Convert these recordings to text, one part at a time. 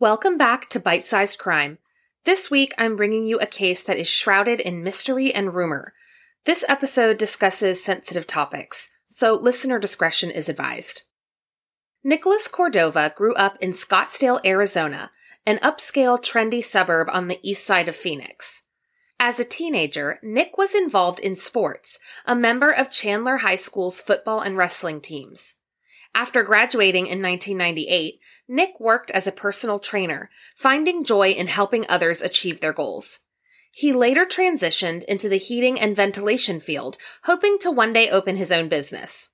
Welcome back to Bite Sized Crime. This week, I'm bringing you a case that is shrouded in mystery and rumor. This episode discusses sensitive topics, so listener discretion is advised. Nicholas Cordova grew up in Scottsdale, Arizona, an upscale, trendy suburb on the east side of Phoenix. As a teenager, Nick was involved in sports, a member of Chandler High School's football and wrestling teams. After graduating in 1998, Nick worked as a personal trainer, finding joy in helping others achieve their goals. He later transitioned into the heating and ventilation field, hoping to one day open his own business.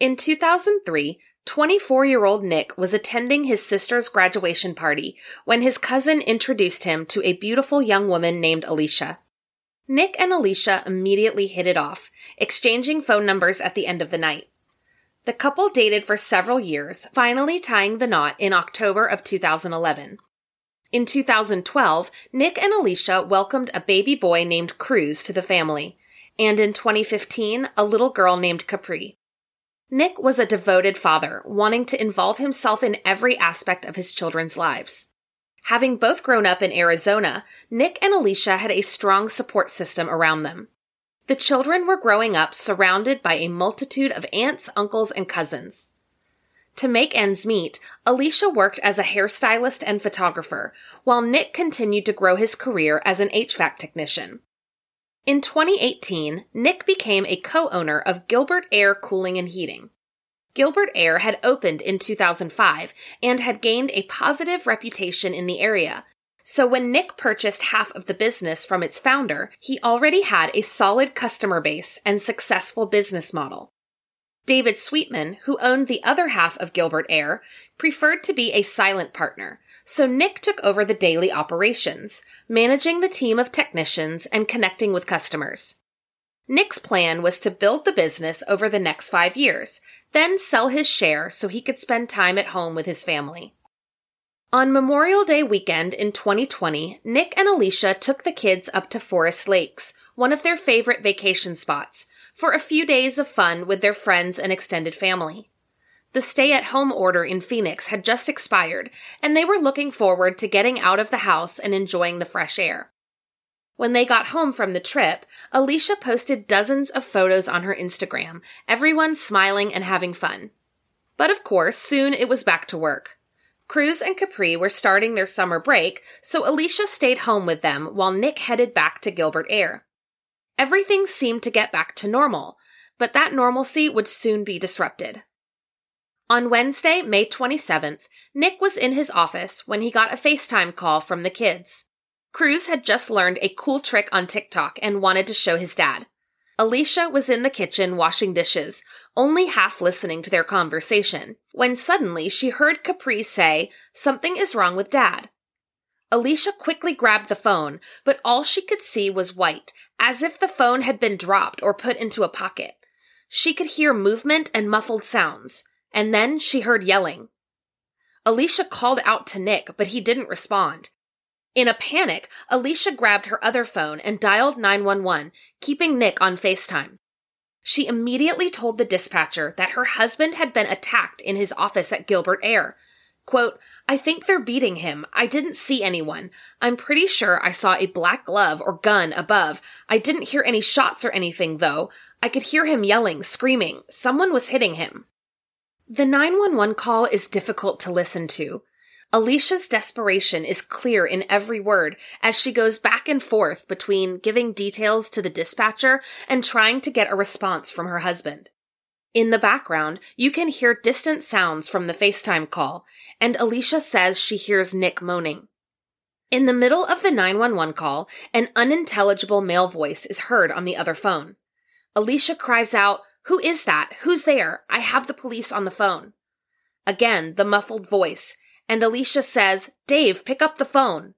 In 2003, 24 year old Nick was attending his sister's graduation party when his cousin introduced him to a beautiful young woman named Alicia. Nick and Alicia immediately hit it off, exchanging phone numbers at the end of the night. The couple dated for several years, finally tying the knot in October of 2011. In 2012, Nick and Alicia welcomed a baby boy named Cruz to the family, and in 2015, a little girl named Capri. Nick was a devoted father, wanting to involve himself in every aspect of his children's lives. Having both grown up in Arizona, Nick and Alicia had a strong support system around them. The children were growing up surrounded by a multitude of aunts, uncles, and cousins. To make ends meet, Alicia worked as a hairstylist and photographer, while Nick continued to grow his career as an HVAC technician. In 2018, Nick became a co-owner of Gilbert Air Cooling and Heating. Gilbert Air had opened in 2005 and had gained a positive reputation in the area, so when Nick purchased half of the business from its founder, he already had a solid customer base and successful business model. David Sweetman, who owned the other half of Gilbert Air, preferred to be a silent partner, so Nick took over the daily operations, managing the team of technicians and connecting with customers. Nick's plan was to build the business over the next five years, then sell his share so he could spend time at home with his family. On Memorial Day weekend in 2020, Nick and Alicia took the kids up to Forest Lakes, one of their favorite vacation spots, for a few days of fun with their friends and extended family. The stay at home order in Phoenix had just expired, and they were looking forward to getting out of the house and enjoying the fresh air. When they got home from the trip, Alicia posted dozens of photos on her Instagram, everyone smiling and having fun. But of course, soon it was back to work. Cruz and Capri were starting their summer break, so Alicia stayed home with them while Nick headed back to Gilbert Air. Everything seemed to get back to normal, but that normalcy would soon be disrupted. On Wednesday, May 27th, Nick was in his office when he got a FaceTime call from the kids. Cruz had just learned a cool trick on TikTok and wanted to show his dad. Alicia was in the kitchen washing dishes, only half listening to their conversation, when suddenly she heard Capri say, Something is wrong with Dad. Alicia quickly grabbed the phone, but all she could see was white, as if the phone had been dropped or put into a pocket. She could hear movement and muffled sounds, and then she heard yelling. Alicia called out to Nick, but he didn't respond. In a panic, Alicia grabbed her other phone and dialed 911, keeping Nick on FaceTime. She immediately told the dispatcher that her husband had been attacked in his office at Gilbert Air. Quote, I think they're beating him. I didn't see anyone. I'm pretty sure I saw a black glove or gun above. I didn't hear any shots or anything, though. I could hear him yelling, screaming. Someone was hitting him. The 911 call is difficult to listen to. Alicia's desperation is clear in every word as she goes back and forth between giving details to the dispatcher and trying to get a response from her husband. In the background, you can hear distant sounds from the FaceTime call, and Alicia says she hears Nick moaning. In the middle of the 911 call, an unintelligible male voice is heard on the other phone. Alicia cries out, Who is that? Who's there? I have the police on the phone. Again, the muffled voice, and Alicia says, Dave, pick up the phone.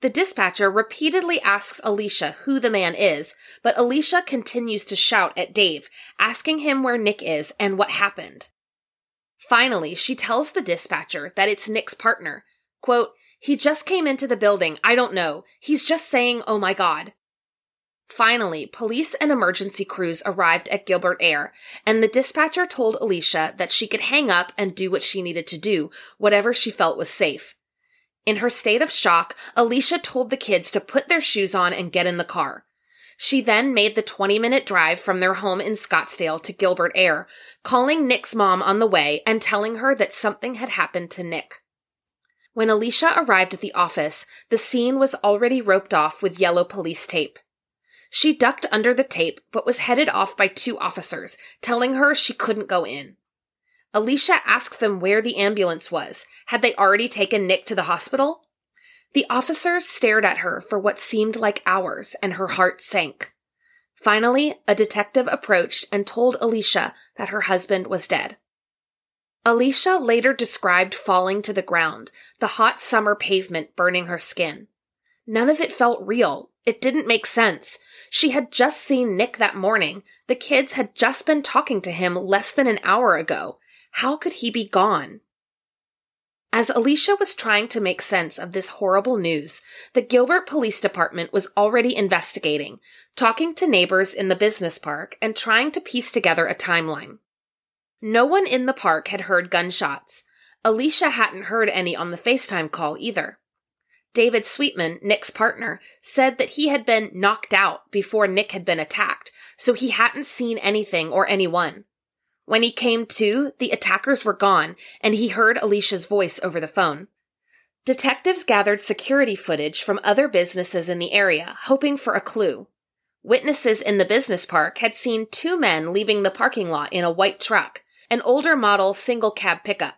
The dispatcher repeatedly asks Alicia who the man is, but Alicia continues to shout at Dave, asking him where Nick is and what happened. Finally, she tells the dispatcher that it's Nick's partner. Quote, he just came into the building. I don't know. He's just saying, oh my god. Finally, police and emergency crews arrived at Gilbert Air, and the dispatcher told Alicia that she could hang up and do what she needed to do, whatever she felt was safe. In her state of shock, Alicia told the kids to put their shoes on and get in the car. She then made the 20 minute drive from their home in Scottsdale to Gilbert Air, calling Nick's mom on the way and telling her that something had happened to Nick. When Alicia arrived at the office, the scene was already roped off with yellow police tape. She ducked under the tape, but was headed off by two officers, telling her she couldn't go in. Alicia asked them where the ambulance was. Had they already taken Nick to the hospital? The officers stared at her for what seemed like hours, and her heart sank. Finally, a detective approached and told Alicia that her husband was dead. Alicia later described falling to the ground, the hot summer pavement burning her skin. None of it felt real. It didn't make sense. She had just seen Nick that morning. The kids had just been talking to him less than an hour ago. How could he be gone? As Alicia was trying to make sense of this horrible news, the Gilbert Police Department was already investigating, talking to neighbors in the business park, and trying to piece together a timeline. No one in the park had heard gunshots. Alicia hadn't heard any on the FaceTime call either. David Sweetman, Nick's partner, said that he had been knocked out before Nick had been attacked, so he hadn't seen anything or anyone. When he came to, the attackers were gone, and he heard Alicia's voice over the phone. Detectives gathered security footage from other businesses in the area, hoping for a clue. Witnesses in the business park had seen two men leaving the parking lot in a white truck, an older model single cab pickup.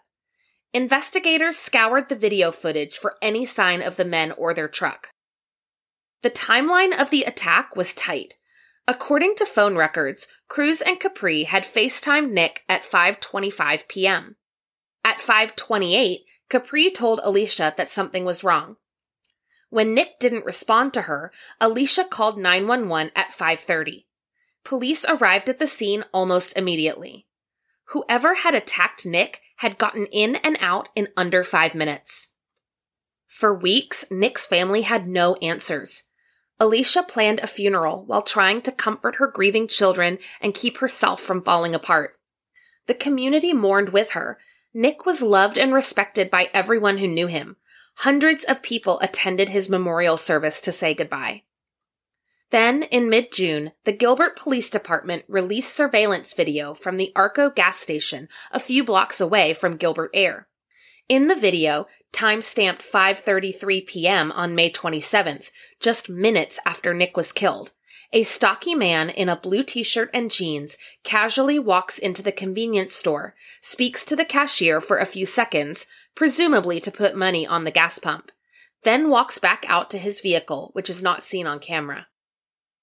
Investigators scoured the video footage for any sign of the men or their truck. The timeline of the attack was tight. According to phone records, Cruz and Capri had FaceTimed Nick at 5:25 p.m. At 5:28, Capri told Alicia that something was wrong. When Nick didn't respond to her, Alicia called 911 at 5:30. Police arrived at the scene almost immediately. Whoever had attacked Nick had gotten in and out in under 5 minutes. For weeks, Nick's family had no answers. Alicia planned a funeral while trying to comfort her grieving children and keep herself from falling apart. The community mourned with her. Nick was loved and respected by everyone who knew him. Hundreds of people attended his memorial service to say goodbye. Then, in mid June, the Gilbert Police Department released surveillance video from the Arco gas station a few blocks away from Gilbert Air. In the video, time-stamped 5:33 p.m. on May 27th, just minutes after Nick was killed, a stocky man in a blue t-shirt and jeans casually walks into the convenience store, speaks to the cashier for a few seconds, presumably to put money on the gas pump, then walks back out to his vehicle, which is not seen on camera.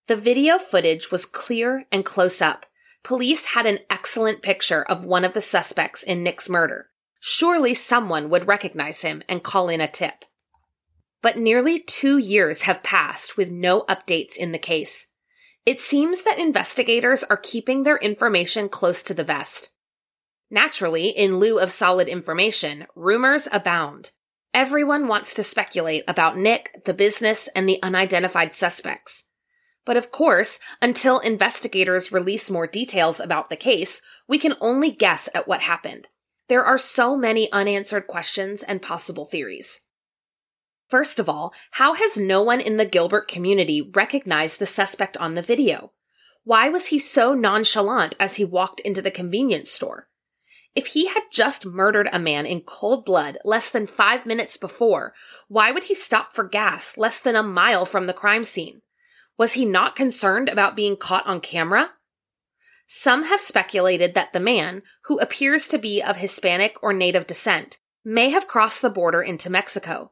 The video footage was clear and close up. Police had an excellent picture of one of the suspects in Nick's murder. Surely someone would recognize him and call in a tip. But nearly two years have passed with no updates in the case. It seems that investigators are keeping their information close to the vest. Naturally, in lieu of solid information, rumors abound. Everyone wants to speculate about Nick, the business, and the unidentified suspects. But of course, until investigators release more details about the case, we can only guess at what happened. There are so many unanswered questions and possible theories. First of all, how has no one in the Gilbert community recognized the suspect on the video? Why was he so nonchalant as he walked into the convenience store? If he had just murdered a man in cold blood less than five minutes before, why would he stop for gas less than a mile from the crime scene? Was he not concerned about being caught on camera? Some have speculated that the man, who appears to be of Hispanic or native descent, may have crossed the border into Mexico.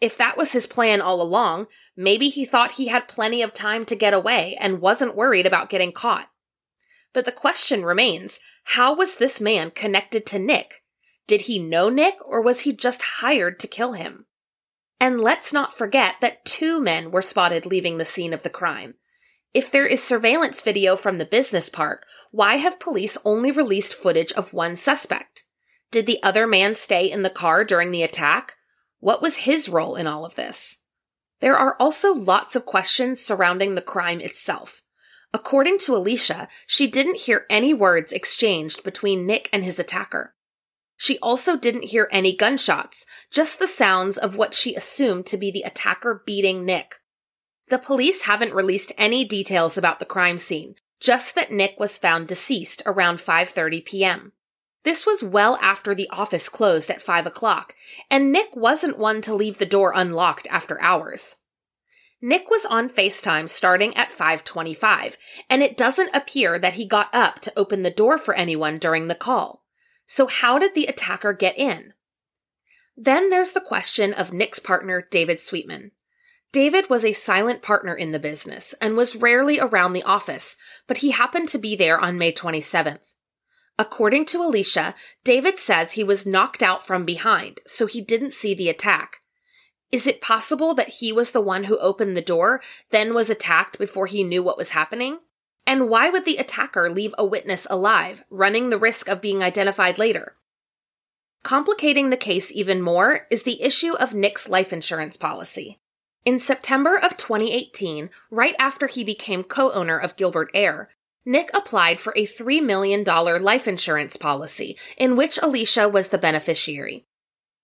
If that was his plan all along, maybe he thought he had plenty of time to get away and wasn't worried about getting caught. But the question remains how was this man connected to Nick? Did he know Nick or was he just hired to kill him? And let's not forget that two men were spotted leaving the scene of the crime. If there is surveillance video from the business park, why have police only released footage of one suspect? Did the other man stay in the car during the attack? What was his role in all of this? There are also lots of questions surrounding the crime itself. According to Alicia, she didn't hear any words exchanged between Nick and his attacker. She also didn't hear any gunshots, just the sounds of what she assumed to be the attacker beating Nick. The police haven't released any details about the crime scene, just that Nick was found deceased around 5:30 p.m. This was well after the office closed at 5 o'clock, and Nick wasn't one to leave the door unlocked after hours. Nick was on FaceTime starting at 525, and it doesn't appear that he got up to open the door for anyone during the call. So how did the attacker get in? Then there's the question of Nick's partner, David Sweetman. David was a silent partner in the business and was rarely around the office, but he happened to be there on May 27th. According to Alicia, David says he was knocked out from behind, so he didn't see the attack. Is it possible that he was the one who opened the door, then was attacked before he knew what was happening? And why would the attacker leave a witness alive, running the risk of being identified later? Complicating the case even more is the issue of Nick's life insurance policy. In September of 2018, right after he became co owner of Gilbert Air, Nick applied for a $3 million life insurance policy in which Alicia was the beneficiary.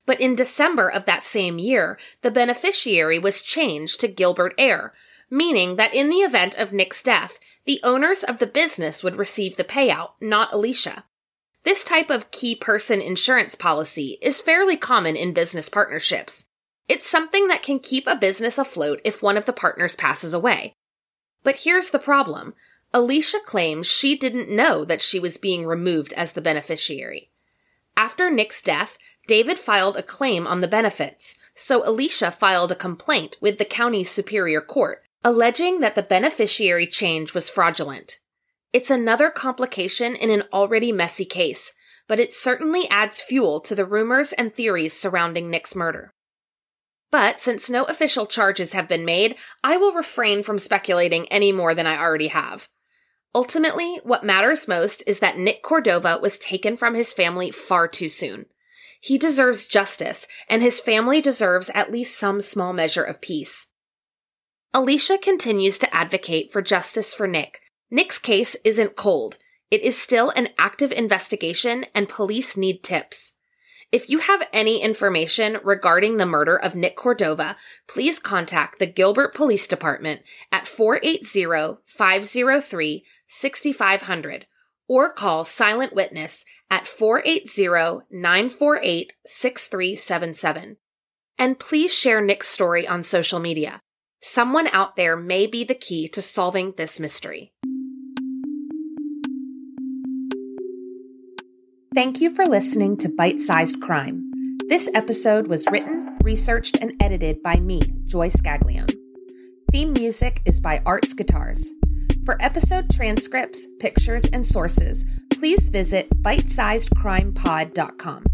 But in December of that same year, the beneficiary was changed to Gilbert Air, meaning that in the event of Nick's death, the owners of the business would receive the payout, not Alicia. This type of key person insurance policy is fairly common in business partnerships. It's something that can keep a business afloat if one of the partners passes away. But here's the problem. Alicia claims she didn't know that she was being removed as the beneficiary. After Nick's death, David filed a claim on the benefits, so Alicia filed a complaint with the county's superior court, alleging that the beneficiary change was fraudulent. It's another complication in an already messy case, but it certainly adds fuel to the rumors and theories surrounding Nick's murder. But since no official charges have been made, I will refrain from speculating any more than I already have. Ultimately, what matters most is that Nick Cordova was taken from his family far too soon. He deserves justice, and his family deserves at least some small measure of peace. Alicia continues to advocate for justice for Nick. Nick's case isn't cold. It is still an active investigation, and police need tips. If you have any information regarding the murder of Nick Cordova, please contact the Gilbert Police Department at 480 503 6500 or call Silent Witness at 480-948-6377. And please share Nick's story on social media. Someone out there may be the key to solving this mystery. Thank you for listening to Bite Sized Crime. This episode was written, researched, and edited by me, Joy Scaglione. Theme music is by Arts Guitars. For episode transcripts, pictures, and sources, please visit bitesizedcrimepod.com.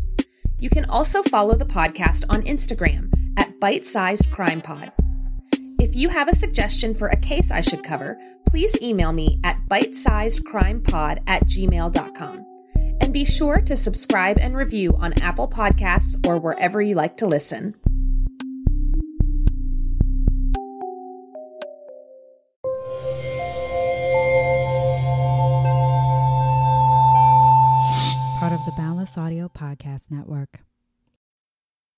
You can also follow the podcast on Instagram at bitesizedcrimepod. If you have a suggestion for a case I should cover, please email me at bitesizedcrimepod at gmail.com. And be sure to subscribe and review on Apple Podcasts or wherever you like to listen. Part of the Boundless Audio Podcast Network.